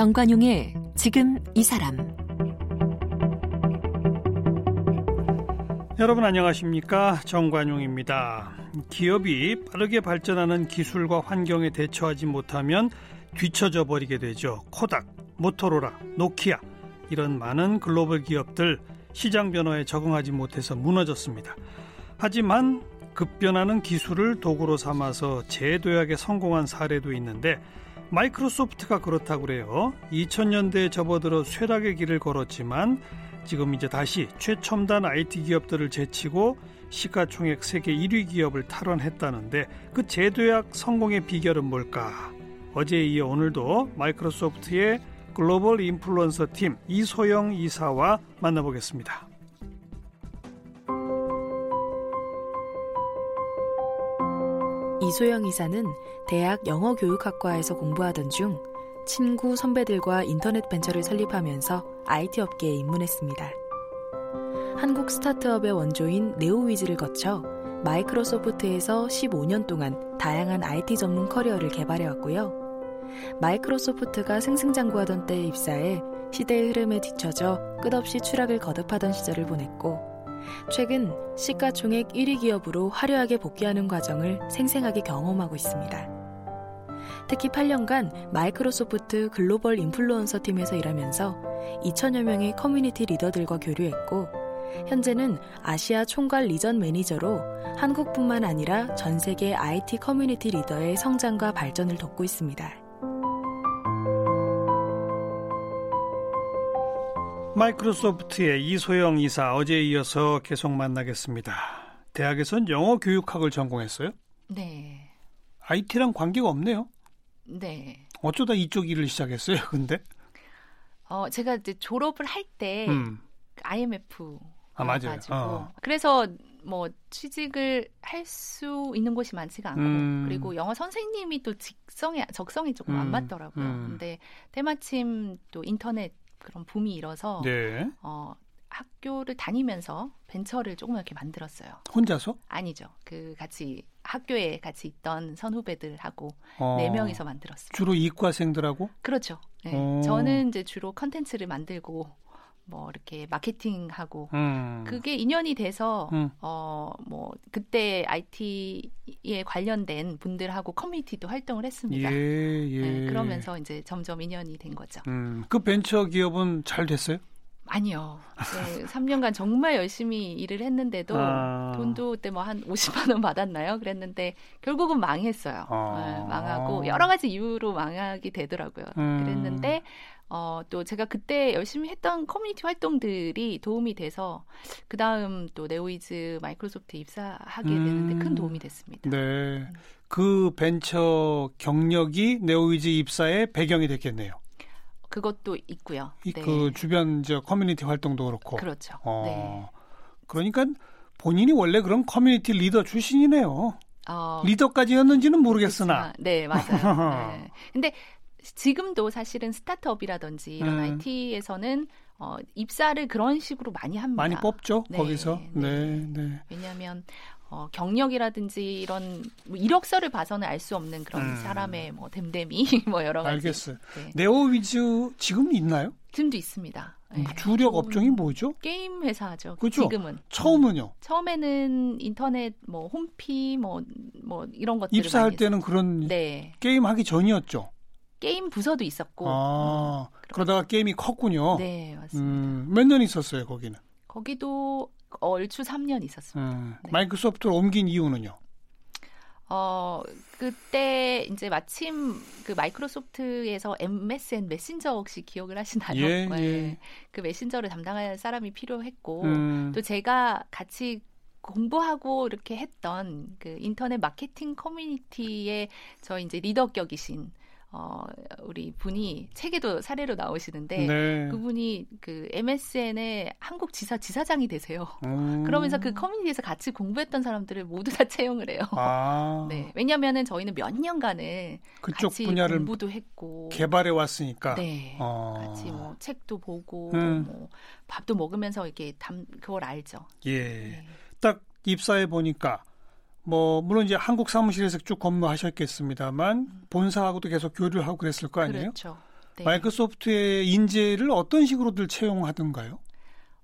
정관용의 지금 이 사람 여러분 안녕하십니까 정관용입니다. 기업이 빠르게 발전하는 기술과 환경에 대처하지 못하면 뒤처져 버리게 되죠. 코닥, 모토로라, 노키아 이런 많은 글로벌 기업들 시장 변화에 적응하지 못해서 무너졌습니다. 하지만 급변하는 기술을 도구로 삼아서 재도약에 성공한 사례도 있는데 마이크로소프트가 그렇다고 그래요. 2000년대에 접어들어 쇠락의 길을 걸었지만 지금 이제 다시 최첨단 IT 기업들을 제치고 시가총액 세계 1위 기업을 탈환했다는데 그 재도약 성공의 비결은 뭘까? 어제에 이어 오늘도 마이크로소프트의 글로벌 인플루언서 팀 이소영 이사와 만나보겠습니다. 이소영 이사는 대학 영어교육학과에서 공부하던 중 친구 선배들과 인터넷 벤처를 설립하면서 IT 업계에 입문했습니다. 한국 스타트업의 원조인 네오위즈를 거쳐 마이크로소프트에서 15년 동안 다양한 IT 전문 커리어를 개발해왔고요. 마이크로소프트가 승승장구하던 때에 입사해 시대의 흐름에 뒤처져 끝없이 추락을 거듭하던 시절을 보냈고 최근 시가총액 1위 기업으로 화려하게 복귀하는 과정을 생생하게 경험하고 있습니다. 특히 8년간 마이크로소프트 글로벌 인플루언서 팀에서 일하면서 2천여 명의 커뮤니티 리더들과 교류했고 현재는 아시아 총괄 region 매니저로 한국뿐만 아니라 전 세계 IT 커뮤니티 리더의 성장과 발전을 돕고 있습니다. 마이크로소프트의 이소영 이사 어제에 이어서 계속 만나겠습니다. 대학에선 영어 교육학을 전공했어요? 네. IT랑 관계가 없네요. 네. 어쩌다 이쪽 일을 시작했어요, 근데? 어, 제가 이제 졸업을 할때 음. IMF 아, 맞아요. 가지고 어. 그래서 뭐 취직을 할 수 있는 곳이 많지가 않고 음. 그리고 영어 선생님이 또 직성에 적성이 조금 안 음. 맞더라고요. 음. 근데 때마침 또 인터넷 그런 붐이 일어서 네. 어, 학교를 다니면서 벤처를 조금 이렇게 만들었어요. 혼자서? 아니죠. 그 같이 학교에 같이 있던 선후배들하고 어. 네 명이서 만들었습니다. 주로 이과생들하고? 그렇죠. 네. 어. 저는 이제 주로 컨텐츠를 만들고 뭐 이렇게 마케팅하고 음. 그게 인연이 돼서 음. 어뭐 그때 IT에 관련된 분들하고 커뮤니티도 활동을 했습니다. 예, 예. 네, 그러면서 이제 점점 인연이 된 거죠. 음, 그 벤처 기업은 잘 됐어요? 아니요. 네, 3년간 정말 열심히 일을 했는데도 아. 돈도 그때 뭐 한 50만 원 받았나요? 그랬는데 결국은 망했어요. 아. 네, 망하고 여러 가지 이유로 망하게 되더라고요. 음. 그랬는데 어, 또 제가 그때 열심히 했던 커뮤니티 활동들이 도움이 돼서 그 다음 또 네오위즈 마이크로소프트 입사하게 되는데 음. 큰 도움이 됐습니다. 네. 그 벤처 경력이 네오위즈 입사의 배경이 됐겠네요. 그것도 있고요. 이 네. 그 주변 저 커뮤니티 활동도 그렇고. 그렇죠. 어. 네. 그러니까 본인이 원래 그런 커뮤니티 리더 출신이네요. 어, 리더까지였는지는 모르겠으나. 그렇지만, 네, 맞아요. 네. 근데 지금도 사실은 스타트업이라든지 이런 음. IT에서는 어, 입사를 그런 식으로 많이 합니다. 많이 뽑죠 네, 거기서. 네, 네. 네. 왜냐하면 어, 경력이라든지 이런 뭐 이력서를 봐서는 알 수 없는 그런 음. 사람의 뭐 됨됨이 뭐 여러 가지. 알겠어요. 네. 네오위즈 지금 있나요? 지금도 있습니다. 네. 주력 좀 업종이 뭐죠? 게임 회사죠. 그죠? 지금은 처음은요. 처음에는 인터넷 뭐 홈피 뭐뭐 이런 것들 입사할 때는 그런 네 게임 하기 전이었죠. 게임 부서도 있었고 아, 그러다가 게임이 컸군요. 네 맞습니다. 음, 몇년 있었어요, 거기는. 거기도 얼추 3년 있었습니다. 음, 네. 마이크로소프트로 옮긴 이유는요? 어 그때 이제 마침 그 마이크로소프트에서 MSN 메신저 혹시 기억을 하시나요? 예, 네. 예. 그 메신저를 담당할 사람이 필요했고 음, 또 제가 같이 공부하고 이렇게 했던 그 인터넷 마케팅 커뮤니티의 저 이제 리더격이신 어 우리 분이 책에도 사례로 나오시는데 네. 그분이 그 MSN의 한국 지사 지사장이 되세요. 음, 그러면서 그 커뮤니티에서 같이 공부했던 사람들을 모두 다 채용을 해요. 아, 네. 왜냐면은 저희는 몇 년간을 그쪽 분야를 공부도 했고 개발해 왔으니까. 네. 어. 같이 뭐 책도 보고 음. 뭐 밥도 먹으면서 이렇게 담 그걸 알죠. 예. 네. 딱 입사해 보니까 뭐 물론 이제 한국 사무실에서 쭉 근무하셨겠습니다만 본사하고도 계속 교류를 하고 그랬을 거 아니에요? 그렇죠. 네. 마이크로소프트의 인재를 어떤 식으로들 채용하던가요?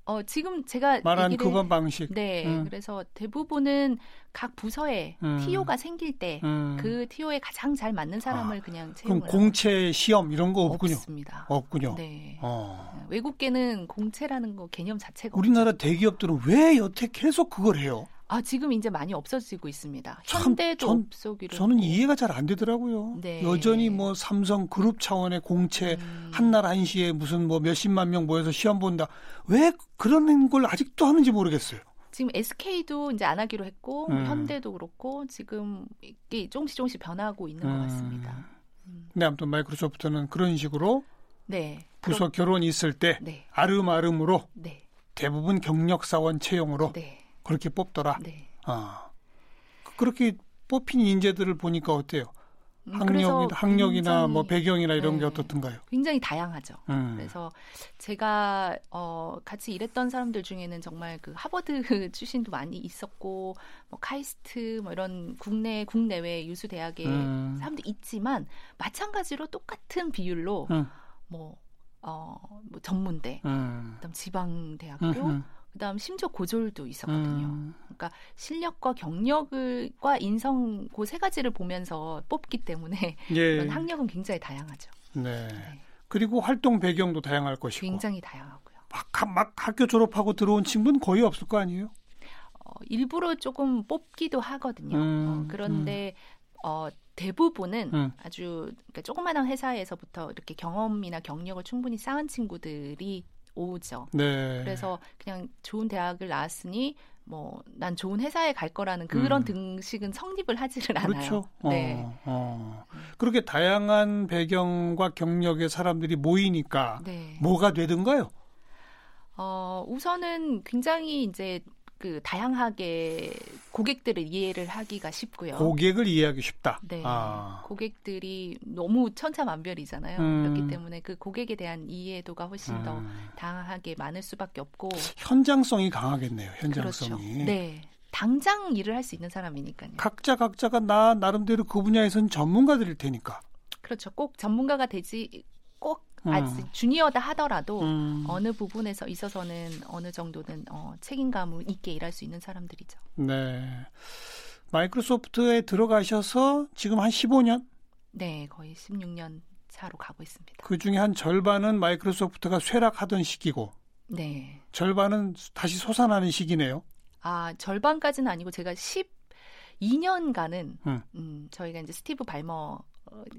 어, 지금 제가 말한 얘기를- 그번 방식. 네, 음. 그래서 대부분은 각 부서에 음. TO가 생길 때 음. 그 TO에 가장 잘 맞는 사람을 그냥 그럼 채용을 공채 시험 이런 거 없군요. 없습니다. 없군요. 네. 어. 외국계는 공채라는 거 개념 자체가 우리나라 없죠. 대기업들은 왜 여태 계속 그걸 해요? 아 지금 이제 많이 없어지고 있습니다. 참, 현대도 전- 없어기로 저는. 이해가 잘 안 되더라고요. 네. 여전히 뭐 삼성 그룹 차원의 공채 음. 한날 한시에 무슨 뭐 몇십만 명 모여서 시험 본다. 왜 그런 걸 아직도 하는지 모르겠어요. 지금 SK도 이제 안 하기로 했고 음. 현대도 그렇고 지금 이게 조금씩 조금씩 변하고 있는 것 음. 같습니다. 음. 근데 아무튼 마이크로소프트는 그런 식으로 네. 부서 결혼 있을 때 네. 아름아름으로 네. 대부분 경력 사원 채용으로 네. 그렇게 뽑더라. 네. 아. 그렇게 뽑힌 인재들을 보니까 어때요? 음, 학력이, 그래서 학력이나 굉장히- 뭐 배경이나 이런 게 네. 어떻든가요? 굉장히 다양하죠. 음. 그래서 제가 어 같이 일했던 사람들 중에는 정말 그 하버드 출신도 많이 있었고 뭐 카이스트 뭐 이런 국내 국내외 유수 대학의 음. 사람도 있지만 마찬가지로 똑같은 비율로 음. 뭐 어, 뭐 전문대, 음. 그다음 지방 대학교, 음. 그다음 심지어 고졸도 있었거든요. 음. 그러니까 실력과 경력과 인성 그 세 가지를 보면서 뽑기 때문에 예. 이런 학력은 굉장히 다양하죠. 네. 네. 그리고 활동 배경도 다양할 것이고. 굉장히 다양하고요. 막, 막 학교 졸업하고 들어온 친구는 거의 없을 거 아니에요? 어, 일부러 조금 뽑기도 하거든요. 음, 어, 그런데 어, 대부분은 음. 아주 그러니까 조그마한 회사에서부터 이렇게 경험이나 경력을 충분히 쌓은 친구들이 오죠. 네. 그래서 그냥 좋은 대학을 나왔으니 뭐 난 좋은 회사에 갈 거라는 그런 음. 등식은 성립을 하지를 않아요. 그렇죠. 네. 어, 어. 그렇게 다양한 배경과 경력의 사람들이 모이니까 네. 뭐가 되든가요? 어, 우선은 굉장히 이제 그 다양하게 고객들을 이해를 하기가 쉽고요. 고객을 이해하기 쉽다. 네. 아. 고객들이 너무 천차만별이잖아요. 음. 그렇기 때문에 그 고객에 대한 이해도가 훨씬 더 음. 다양하게 많을 수밖에 없고 현장성이 강하겠네요. 현장성이. 그렇죠. 네. 당장 일을 할 수 있는 사람이니까요. 각자 각자가 나 나름대로 그 분야에선 전문가들일 테니까. 그렇죠. 꼭 전문가가 되지 꼭 음. 아직 주니어다 하더라도 음. 어느 부분에서 있어서는 어느 정도는 어, 책임감을 있게 일할 수 있는 사람들이죠. 네. 마이크로소프트에 들어가셔서 지금 한 15년? 네, 거의 16년 차로 가고 있습니다. 그 중에 한 절반은 마이크로소프트가 쇠락하던 시기고 네. 절반은 다시 솟아나는 시기네요. 아, 절반까지는 아니고 제가 12년간은 음. 음. 저희가 이제 스티브 발머 어,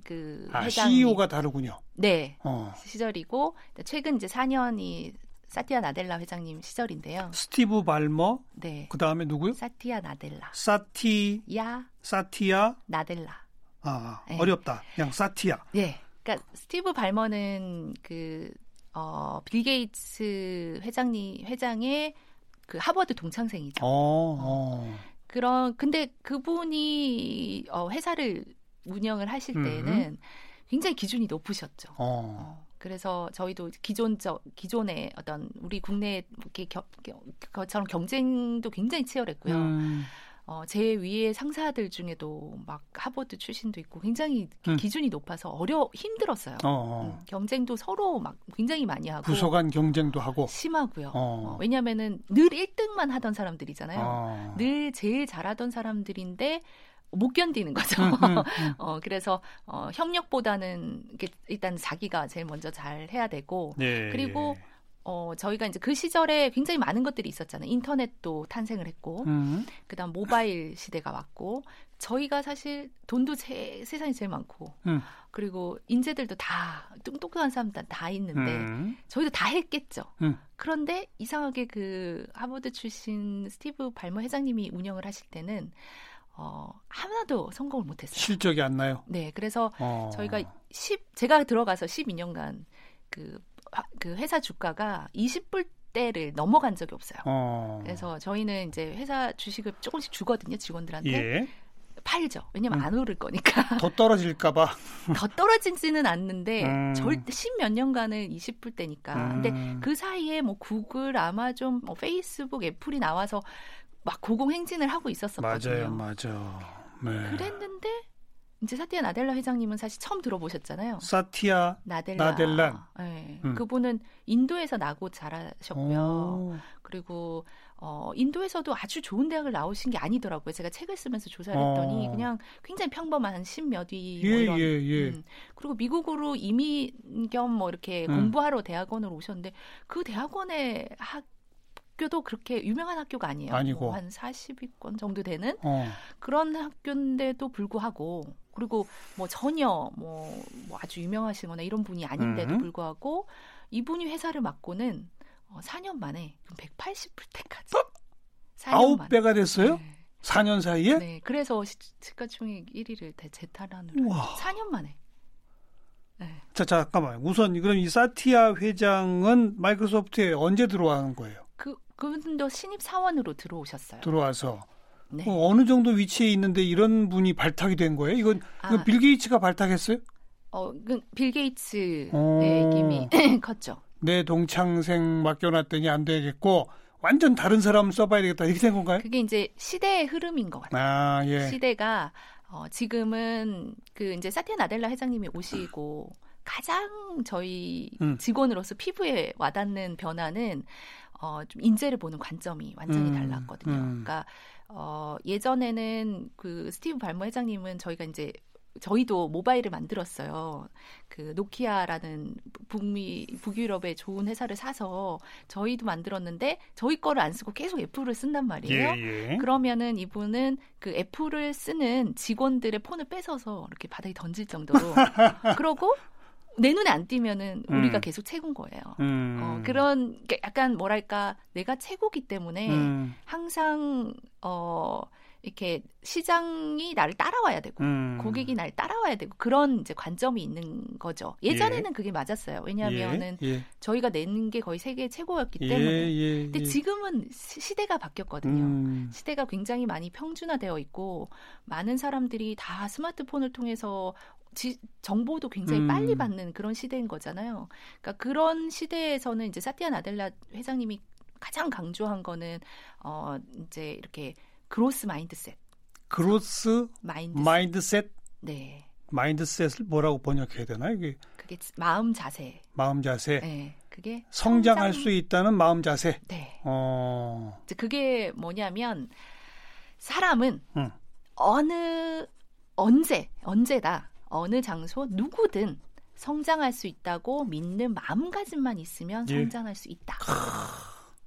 그 아, CEO가 다르군요. 네, 어. 시절이고 최근 이제 4년이 사티아 나델라 회장님 시절인데요. 스티브 발머, 네. 그 다음에 누구요? 사티아 나델라. 사티, 야 사티아, 나델라. 아, 네. 어렵다. 그냥 사티아. 네. 그러니까 스티브 발머는 그 어, 빌 게이츠 회장님 회장의 그 하버드 동창생이죠. 어, 어. 그런 근데 그분이 어, 회사를 운영을 하실 때는 굉장히 기준이 높으셨죠. 어. 어, 그래서 저희도 기존적 기존의 어떤 우리 국내 이렇게 겨, 겨, 것처럼 경쟁도 굉장히 치열했고요. 음, 어, 제 위에 상사들 중에도 막 하버드 출신도 있고 굉장히 음. 기준이 높아서 어려 힘들었어요. 어, 어. 음, 경쟁도 서로 막 굉장히 많이 하고 부서 간 경쟁도 하고. 심하고요. 어. 어, 왜냐하면은 늘 1등만 하던 사람들이잖아요. 어. 늘 제일 잘하던 사람들인데 못 견디는 거죠. 음, 음, 음. 어, 그래서 어, 협력보다는 일단 자기가 제일 먼저 잘 해야 되고 예, 그리고 예. 어, 저희가 이제 그 시절에 굉장히 많은 것들이 있었잖아요. 인터넷도 탄생을 했고 음, 그다음 모바일 시대가 왔고 저희가 사실 돈도 제, 세상에 제일 많고 음. 그리고 인재들도 다 똑똑한 사람들 다 있는데 음. 저희도 다 했겠죠. 음. 그런데 이상하게 그 하버드 출신 스티브 발머 회장님이 운영을 하실 때는 어, 하나도 성공을 못했어요. 실적이 안 나요. 네, 그래서 어. 저희가 10 제가 들어가서 12년간 그, 화- 그 회사 주가가 20불 대를 넘어간 적이 없어요. 어. 그래서 저희는 이제 회사 주식을 조금씩 주거든요 직원들한테 예. 팔죠. 왜냐면 음. 안 오를 거니까 더 떨어질까봐. 더 떨어지지는 않는데 음. 절대 십몇 년간을 20불 대니까. 근데 음. 그 사이에 뭐 구글, 아마존, 뭐 페이스북, 애플이 나와서 막 고공행진을 하고 있었었거든요. 맞아요, 맞아. 네. 그랬는데 이제 사티아 나델라 회장님은 사실 처음 들어보셨잖아요. 사티아 나델라. 나델란. 네. 음. 그분은 인도에서 나고 자라셨고요. 오. 그리고 어, 인도에서도 아주 좋은 대학을 나오신 게 아니더라고요. 제가 책을 쓰면서 조사를 했더니 어. 그냥 굉장히 평범한 십몇 위 예, 뭐 이런. 예, 예. 음. 그리고 미국으로 이민 겸 뭐 이렇게 음. 공부하러 대학원으로 오셨는데 그 대학원의 학 교도 그렇게 유명한 학교가 아니에요. 아니고. 뭐한 40위권 정도 되는 어. 그런 학교인데도 불구하고 그리고 뭐 전혀 뭐, 뭐 아주 유명하시거나 이런 분이 아닌데도 음. 불구하고 이분이 회사를 맡고는 어, 4년 만에 180불대까지. 아홉 배가 됐어요? 네. 4년 사이에? 네. 그래서 시- 시가총액 1위를 재탈환으로 우와. 4년 만에. 네. 자, 잠깐만. 우선 그럼 이 사티아 회장은 마이크로소프트에 언제 들어와는 거예요? 그 그분도 신입 사원으로 들어오셨어요. 들어와서 네. 어, 어느 정도 위치에 있는데 이런 분이 발탁이 된 거예요? 이건 아. 이건 빌 게이츠가 발탁했어요? 어, 그, 빌 게이츠의 오. 김이 컸죠. 내 동창생 맡겨놨더니 안 되겠고 완전 다른 사람 써봐야 되겠다 이렇게 된 건가요? 그게 이제 시대의 흐름인 것 같아요. 아 예. 시대가 어, 지금은 그 이제 사티아 나델라 회장님이 오시고 가장 저희 음. 직원으로서 피부에 와닿는 변화는 어, 좀 인재를 보는 관점이 완전히 음, 달랐거든요. 음. 그러니까 어, 예전에는 그 스티브 발머 회장님은 저희가 이제 저희도 모바일을 만들었어요. 그 노키아라는 북미 북유럽의 좋은 회사를 사서 저희도 만들었는데 저희 거를 안 쓰고 계속 애플을 쓴단 말이에요. 예, 예. 그러면은 이분은 그 애플을 쓰는 직원들의 폰을 뺏어서 이렇게 바닥에 던질 정도로 그러고 내 눈에 안 띄면은 우리가 음. 계속 최고인 거예요. 음. 어, 그런 게 약간 뭐랄까 내가 최고기 때문에 음. 항상 어 이렇게 시장이 나를 따라와야 되고 음. 고객이 날 따라와야 되고 그런 이제 관점이 있는 거죠. 예전에는 그게 맞았어요. 왜냐하면은 예, 예. 저희가 내는 게 거의 세계 최고였기 예, 때문에. 예, 근데 예. 지금은 시- 시대가 바뀌었거든요. 음. 시대가 굉장히 많이 평준화되어 있고 많은 사람들이 다 스마트폰을 통해서 지- 정보도 굉장히 음. 빨리 받는 그런 시대인 거잖아요. 그러니까 그런 시대에서는 이제 사티아 나델라 회장님이 가장 강조한 거는 어 이제 이렇게 growth mindset, growth mindset. mindset 네. mindset을 뭐라고 번역해야 되나 이게 그게 마음 자세. 마음 자세 네. 그게 성장할 성장- 수 있다는 마음 자세 네. 어 그게 뭐냐면 사람은 음. 어느 언제 언제다 어느 장소 누구든 성장할 수 있다고 믿는 마음가짐만 있으면 예. 성장할 수 있다.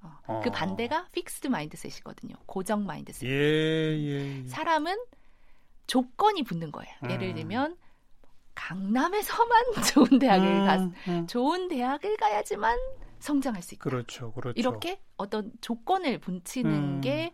어, 어. 그 반대가 fixed mindset이거든요. 고정 마인드셋. 예, 예, 예. 사람은 조건이 붙는 거예요. 예를 음. 들면 강남에서만 좋은 대학을 가 음, 음. 좋은 대학을 가야지만 성장할 수 있다. 그렇죠, 그렇죠. 이렇게 어떤 조건을 붙이는 음. 게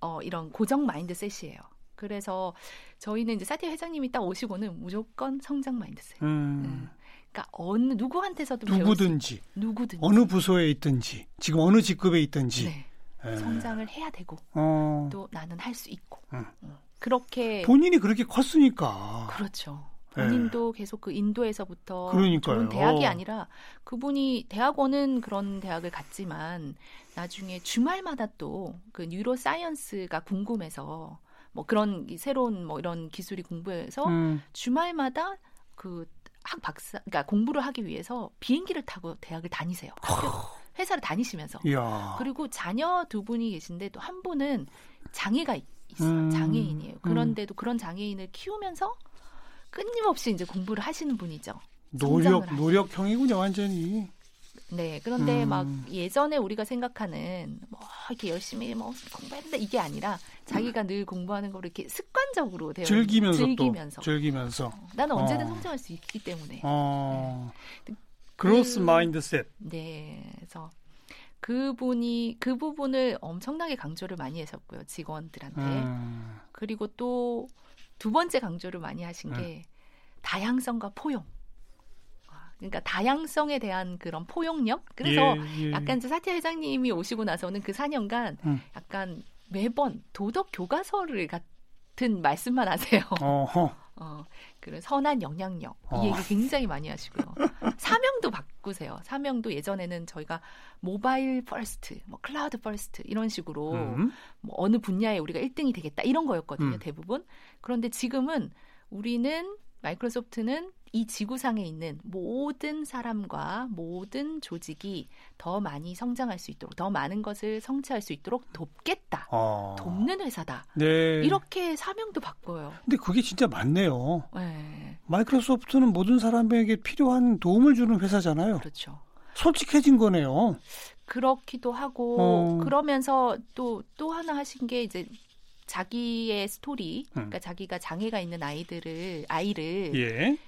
어, 이런 고정 마인드셋이에요. 그래서 저희는 이제 사티 회장님이 딱 오시고는 무조건 성장 마인드셋. 음, 음. 그러니까 어느 누구한테서도 누구든지 누구든지 어느 부서에 있든지 지금 어느 직급에 있든지 네, 예. 성장을 해야 되고 어, 또 나는 할 수 있고 음. 어, 그렇게 본인이 그렇게 컸으니까 그렇죠. 네. 본인도 계속 그 인도에서부터 그러니까요. 좋은 대학이 아니라 그분이 대학원은 그런 대학을 갔지만 나중에 주말마다 또 그 뉴로 사이언스가 궁금해서 뭐 그런 이 새로운 뭐 이런 기술이 공부해서 음, 주말마다 그 학 박사 그러니까 공부를 하기 위해서 비행기를 타고 대학을 다니세요. 회사를 다니시면서. 이야, 그리고 자녀 두 분이 계신데 또 한 분은 장애가 있- 있어요. 음, 장애인이에요. 그런데도 그런 장애인을 키우면서 끊임없이 이제 공부를 하시는 분이죠. 노력 노력형이군요 완전히. 네. 그런데 음. 막 예전에 우리가 생각하는 뭐 이렇게 열심히 뭐 공부했는데 이게 아니라 자기가 늘 공부하는 거를 이렇게 습관적으로 되어 즐기면서, 즐기면서. 또 즐기면서. 어, 나는 언제든 어. 성장할 수 있기 때문에. 어, 네. 그로스 그- 마인드셋. 네. 그래서 그분이 그 부분을 엄청나게 강조를 많이 하셨고요. 직원들한테. 음, 그리고 또 두 번째 강조를 많이 하신 네. 게 다양성과 포용. 아, 그러니까 다양성에 대한 그런 포용력. 그래서 예, 예. 약간 이제 사티아 회장님이 오시고 나서는 그 4년간 음. 약간 매번 도덕 교과서를 같은 말씀만 하세요. 어허. 어, 그런 선한 영향력 어. 이 얘기 굉장히 많이 하시고요. 사명도 바꾸세요. 사명도 예전에는 저희가 mobile first, 뭐 cloud first 이런 식으로 음. 뭐 어느 분야에 우리가 1등이 되겠다 이런 거였거든요 음. 대부분. 그런데 지금은 우리는 마이크로소프트는 이 지구상에 있는 모든 사람과 모든 조직이 더 많이 성장할 수 있도록 더 많은 것을 성취할 수 있도록 돕겠다. 어. 돕는 회사다. 네. 이렇게 사명도 바꿔요. 근데 그게 진짜 맞네요. 네, 마이크로소프트는 모든 사람에게 필요한 도움을 주는 회사잖아요. 그렇죠. 솔직해진 거네요. 그렇기도 하고 어. 그러면서 또또 하나 하신 게 이제 자기의 스토리, 음. 그러니까 자기가 장애가 있는 아이들을 아이를 예.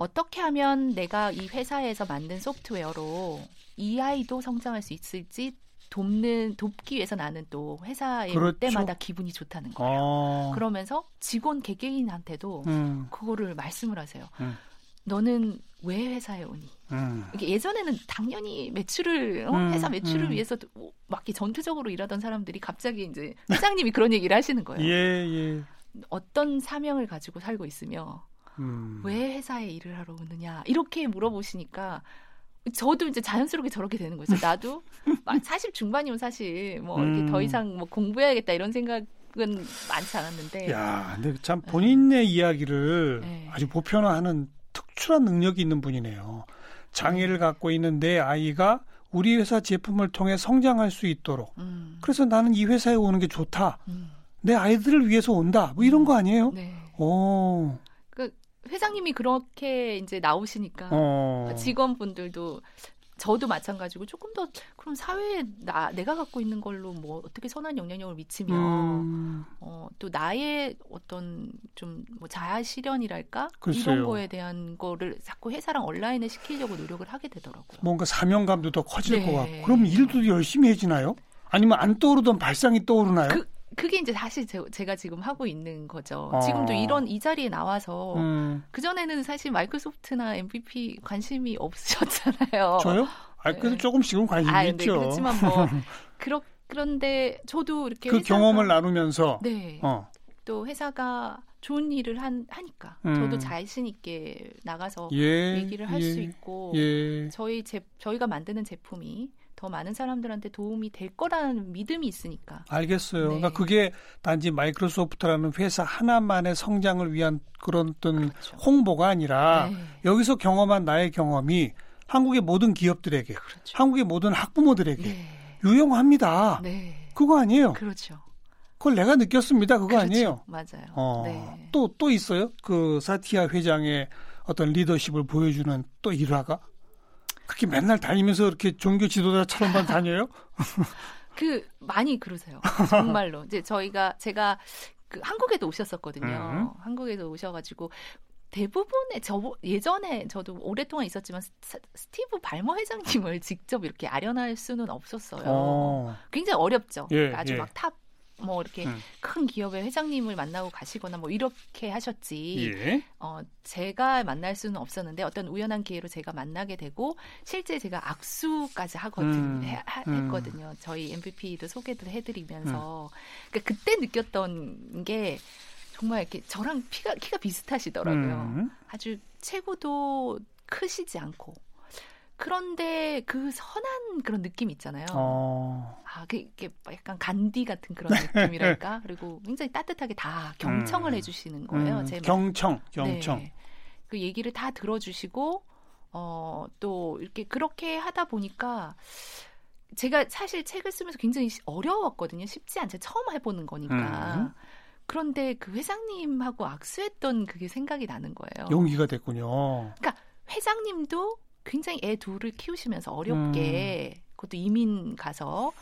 어떻게 하면 내가 이 회사에서 만든 소프트웨어로 이 아이도 성장할 수 있을지 돕는 돕기 위해서 나는 또 회사에 올 그렇죠. 때마다 기분이 좋다는 거예요. 어. 그러면서 직원 개개인한테도 음. 그거를 말씀을 하세요. 음. 너는 왜 회사에 오니? 음. 예전에는 당연히 매출을 어? 음, 회사 매출을 음. 위해서 뭐막 이렇게 전투적으로 일하던 사람들이 갑자기 이제 회장님이 그런 얘기를 하시는 거예요. 예, 예. 어떤 사명을 가지고 살고 있으며 음. 왜 회사에 일을 하러 오느냐 이렇게 물어보시니까 저도 이제 자연스럽게 저렇게 되는 거죠. 나도 막40 중반이면 사실 뭐 이렇게 음. 더 이상 뭐 공부해야겠다 이런 생각은 많지 않았는데 야, 근데 참 본인의 이야기를 네. 아주 보편화하는 특출한 능력이 있는 분이네요. 장애를 갖고 있는 내 아이가 우리 회사 제품을 통해 성장할 수 있도록. 음, 그래서 나는 이 회사에 오는 게 좋다. 음, 내 아이들을 위해서 온다. 뭐 이런 거 아니에요? 네. 오, 그 회장님이 그렇게 이제 나오시니까 어. 직원분들도 저도 마찬가지고 조금 더 그럼 사회에 나 내가 갖고 있는 걸로 뭐 어떻게 선한 영향력을 미치며 음, 어, 또 나의 어떤 좀 뭐 자아 실현이랄까 글쎄요. 이런 거에 대한 거를 자꾸 회사랑 온라인에 시키려고 노력을 하게 되더라고요. 뭔가 사명감도 더 커질 네. 것 같고. 그럼 일도 열심히 해지나요? 아니면 안 떠오르던 발상이 떠오르나요? 그 그게 이제 사실 제, 제가 지금 하고 있는 거죠. 어. 지금도 이런 이 자리에 나와서 음, 그 전에는 사실 마이크로소프트나 MVP 관심이 없으셨잖아요. 저요? 아, 그래도 네. 조금씩은 관심이 아, 네, 있죠. 그렇지만 뭐 그렇 그런데 저도 이렇게 그 회사가- 경험을 나누면서 네. 어, 또 회사가 좋은 일을 한, 하니까 음. 저도 자신 있게 나가서 예, 얘기를 할 예, 수 있고 예. 저희 제 저희가 만드는 제품이 더 많은 사람들한테 도움이 될 거라는 믿음이 있으니까. 알겠어요. 네. 그러니까 그게 단지 마이크로소프트라는 회사 하나만의 성장을 위한 그런 어떤 그렇죠. 홍보가 아니라 네. 여기서 경험한 나의 경험이 한국의 모든 기업들에게, 그렇죠. 한국의 모든 학부모들에게 네. 유용합니다. 네. 그거 아니에요. 그렇죠. 그걸 내가 느꼈습니다. 그거 그렇죠. 아니에요. 맞아요. 어, 네. 또, 또 있어요? 그 사티아 회장의 어떤 리더십을 보여주는 또 일화가? 그렇게 맨날 다니면서 이렇게 종교 지도자처럼만 다녀요? 그 많이 그러세요. 정말로. 이제 저희가 제가 그 한국에도 오셨었거든요. 음. 한국에도 오셔가지고 대부분의 저 예전에 저도 오랫동안 있었지만 스, 스티브 발머 회장님을 직접 이렇게 아련할 수는 없었어요. 어, 굉장히 어렵죠. 예, 아주 예. 막탑 뭐 이렇게 음. 큰 기업의 회장님을 만나고 가시거나 뭐 이렇게 하셨지. 예. 어, 제가 만날 수는 없었는데 어떤 우연한 기회로 제가 만나게 되고 실제 제가 악수까지 하거든 음, 해- 하- 음. 했거든요. 저희 MVP도 소개도 해드리면서 그러니까 그때 느꼈던 게 정말 이렇게 저랑 피가 키가 비슷하시더라고요. 음. 아주 체구도 크시지 않고 그런데 그 선한 그런 느낌 있잖아요. 어, 아, 그- 이게 약간 간디 같은 그런 느낌이랄까? 그리고 굉장히 따뜻하게 다 경청을 음. 해주시는 거예요. 음, 제 말- 경청, 경청. 네. 그 얘기를 다 들어주시고, 어, 또 이렇게 그렇게 하다 보니까 제가 사실 책을 쓰면서 굉장히 시- 어려웠거든요. 쉽지 않죠. 처음 해보는 거니까. 음. 그런데 그 회장님하고 악수했던 그게 생각이 나는 거예요. 용기가 됐군요. 회장님도 굉장히 애 둘을 키우시면서 음. 어렵게 그것도 이민 가서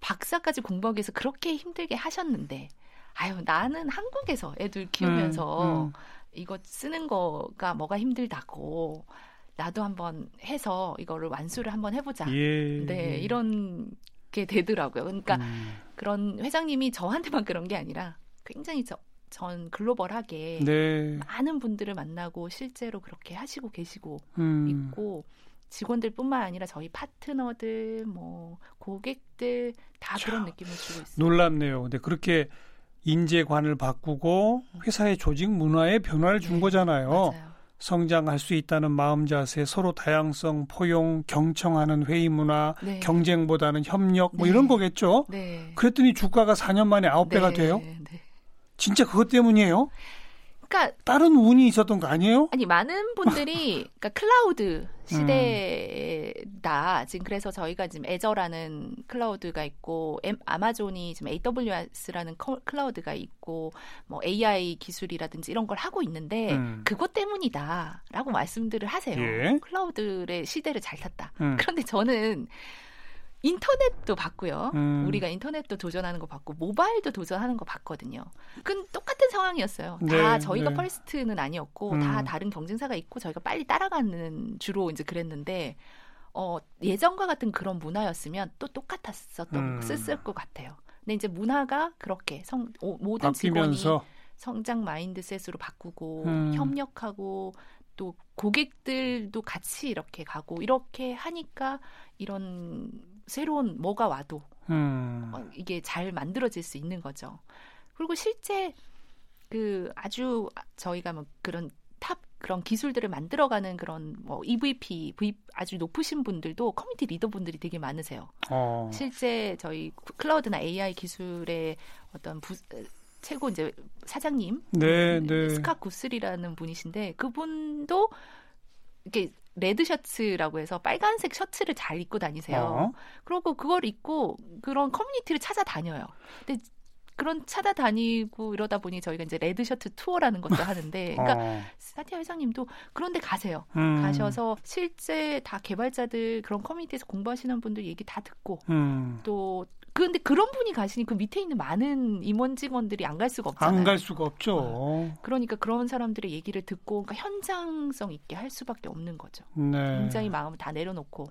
박사까지 공부하기 위해서 그렇게 힘들게 하셨는데 아유 나는 한국에서 애들 키우면서 음, 음. 이거 쓰는 거가 뭐가 힘들다고 나도 한번 해서 이거를 완수를 한번 해보자. 예. 네 이런 게 되더라고요. 그러니까 음. 그런 회장님이 저한테만 그런 게 아니라 굉장히 저, 전 글로벌하게 네. 많은 분들을 만나고 실제로 그렇게 하시고 계시고 음. 있고 직원들뿐만 아니라 저희 파트너들 뭐 고객들 다 참, 그런 느낌을 주고 있어요. 놀랍네요. 근데 그렇게 인재관을 바꾸고 회사의 조직 문화에 변화를 준 네, 거잖아요. 맞아요. 성장할 수 있다는 마음 자세, 서로 다양성, 포용, 경청하는 회의 문화, 네. 경쟁보다는 협력, 뭐 네. 이런 거겠죠. 네. 그랬더니 주가가 4년 만에 9배가 네, 돼요. 네. 진짜 그것 때문이에요? 그러니까 다른 운이 있었던 거 아니에요? 아니 많은 분들이 그러니까 클라우드 시대다 지금 그래서 저희가 지금 Azure라는 클라우드가 있고 엠, 아마존이 지금 AWS라는 커, 클라우드가 있고 뭐 AI 기술이라든지 이런 걸 하고 있는데 음. 그것 때문이다라고 말씀들을 하세요. 예. 클라우드의 시대를 잘 탔다. 음. 그런데 저는 인터넷도 봤고요. 음. 우리가 인터넷도 도전하는 거 봤고 모바일도 도전하는 거 봤거든요. 그건 똑같은 상황이었어요. 네, 다 저희가 네. first는 아니었고 음. 다 다른 경쟁사가 있고 저희가 빨리 따라가는 주로 이제 그랬는데 어, 예전과 같은 그런 문화였으면 또 똑같았었던 음. 썼을 것 같아요. 근데 이제 문화가 그렇게 성, 오- 모든 직원이 바뀌면서 성장 mindset으로 바꾸고 음. 협력하고 또 고객들도 같이 이렇게 가고 이렇게 하니까 이런 새로운 뭐가 와도 음. 어, 이게 잘 만들어질 수 있는 거죠. 그리고 실제 그 아주 저희가 뭐 그런 top 그런 기술들을 만들어가는 그런 뭐 EVP, v, 아주 높으신 분들도 커뮤니티 리더분들이 되게 많으세요. 어. 실제 저희 클라우드나 AI 기술의 어떤 부, 최고 이제 사장님 네, 음, 네. 스캇 거스리라는 분이신데 그분도 이렇게 red shirts라고 해서 빨간색 셔츠를 잘 입고 다니세요. 어. 그리고 그걸 입고 그런 커뮤니티를 찾아다녀요. 근데 그런 찾아다니고 이러다 보니 저희가 이제 red shirts 투어라는 것도 하는데, 그러니까 어. 사티아 회장님도 그런데 가세요. 음. 가셔서 실제 다 개발자들 그런 커뮤니티에서 공부하시는 분들 얘기 다 듣고 음. 또 그런데 그런 분이 가시니 그 밑에 있는 많은 임원 직원들이 안 갈 수가 없잖아요. 안 갈 수가 없죠. 그러니까 그런 사람들의 얘기를 듣고 그러니까 현장성 있게 할 수밖에 없는 거죠. 네. 굉장히 마음을 다 내려놓고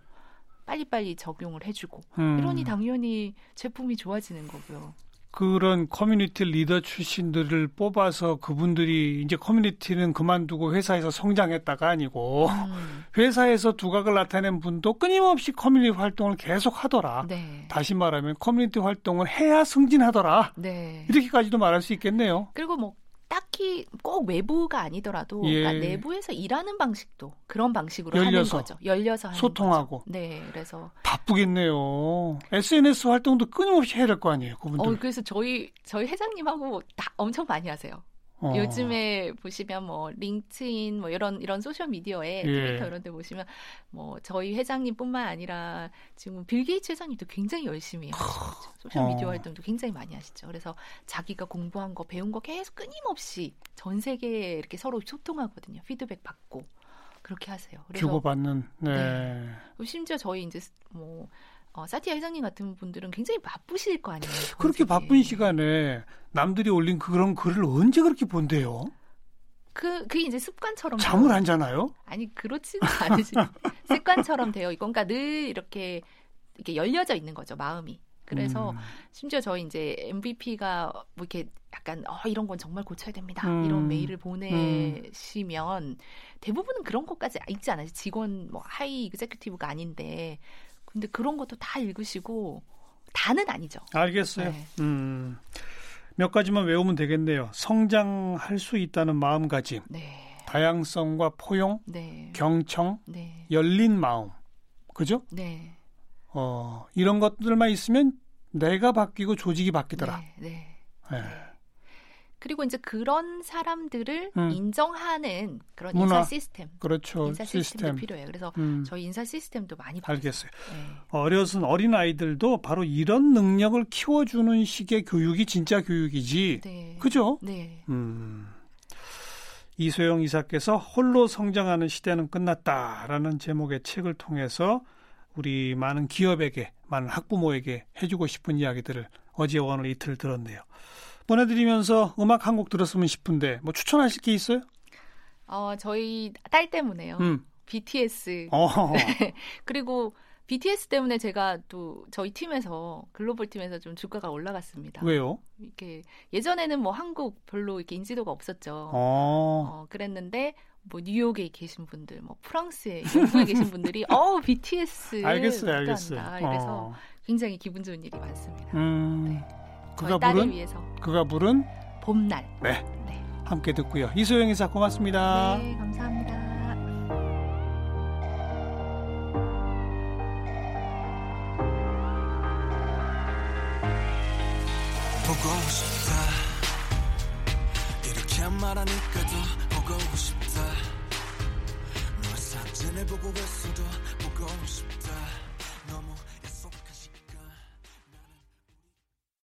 빨리빨리 적용을 해주고 음. 이러니 당연히 제품이 좋아지는 거고요. 그런 커뮤니티 리더 출신들을 뽑아서 그분들이 이제 커뮤니티는 그만두고 회사에서 성장했다가 아니고 음, 회사에서 두각을 나타낸 분도 끊임없이 커뮤니티 활동을 계속 하더라. 네. 다시 말하면 커뮤니티 활동을 해야 승진하더라. 네. 이렇게까지도 말할 수 있겠네요. 그리고 뭐 딱히 꼭 외부가 아니더라도 예. 그러니까 내부에서 일하는 방식도 그런 방식으로 열려서. 하는 거죠. 열려서 하는 소통하고. 거죠. 네, 그래서 바쁘겠네요. SNS 활동도 끊임없이 해야 될 거 아니에요, 그분들. 어 그래서 저희 저희 회장님하고 다 엄청 많이 하세요. 어. 요즘에 보시면 뭐 LinkedIn 뭐 이런 이런 소셜 미디어에 예. 트위터 이런 데 보시면 뭐 저희 회장님뿐만 아니라 지금 빌 게이츠 회장님도 굉장히 열심히 하시죠. 소셜 미디어 어. 활동도 굉장히 많이 하시죠. 그래서 자기가 공부한 거 배운 거 계속 끊임없이 전 세계에 이렇게 서로 소통하거든요. 피드백 받고 그렇게 하세요. 그래서 주고받는, 네. 네. 심지어 저희 이제 뭐 어, 사티아 회장님 같은 분들은 굉장히 바쁘실 거 아니에요. 전 그렇게. 바쁜 시간에 남들이 올린 그런 글을 언제 그렇게 본대요? 그 그게 이제 습관처럼 잠을 안 자나요? 아니 그렇지는 않으시 습관처럼 있고 그러니까 늘 이렇게 이렇게 열려져 있는 거죠 마음이 그래서 음. 심지어 저희 이제 MVP가 뭐 이렇게 약간 어 이런 건 정말 고쳐야 됩니다 음. 이런 메일을 보내시면 대부분은 그런 것까지 읽지 않아요 직원 뭐 하이 이그제큐티브가 아닌데 근데 그런 것도 다 읽으시고 다는 아니죠 알겠어요. 네. 음. 몇 가지만 외우면 되겠네요. 성장할 수 있다는 마음가짐, 네 다양성과 포용, 네. 경청, 네. 열린 마음. 그죠? 네. 어, 이런 것들만 있으면 내가 바뀌고 조직이 바뀌더라. 네. 그리고 이제 그런 사람들을 음. 인정하는 그런 문화. 인사 시스템, 그렇죠. 인사 시스템도 시스템. 필요해요. 그래서 음, 저희 인사 시스템도 많이 바뀌었어요. 알겠어요. 네. 어려서 어린 아이들도 바로 이런 능력을 키워주는 식의 교육이 진짜 교육이지. 네. 그죠? 네. 음. 이소영 이사께서 홀로 성장하는 시대는 끝났다라는 제목의 책을 통해서 우리 많은 기업에게, 많은 학부모에게 해주고 싶은 이야기들을 어제와 오늘 이틀 들었네요. 보내드리면서 음악 한 곡 들었으면 싶은데 뭐 추천하실 게 있어요? 어, 저희 딸 때문에요. 음. BTS. 어. 그리고 BTS 때문에 제가 또 저희 팀에서 글로벌 팀에서 좀 주가가 올라갔습니다. 왜요? 이렇게 예전에는 뭐 한국 별로 이렇게 인지도가 없었죠. 어. 어, 그랬는데 뭐 뉴욕에 계신 분들, 뭐 프랑스에, 영국에 계신 분들이 어 BTS 알겠어요, 알겠어요. 다. 이래서 어. 굉장히 기분 좋은 일이 많습니다. 음. 네. 그가 부른 위해서 그가 부른 봄날. 네. 네. 함께 듣고요. 이소영 이사 고맙습니다. 네, 감사합니다. 보고 싶다 이렇게 너랑 말하니까 더 보고 싶다 너 사진을 보고 있어도 보고 싶다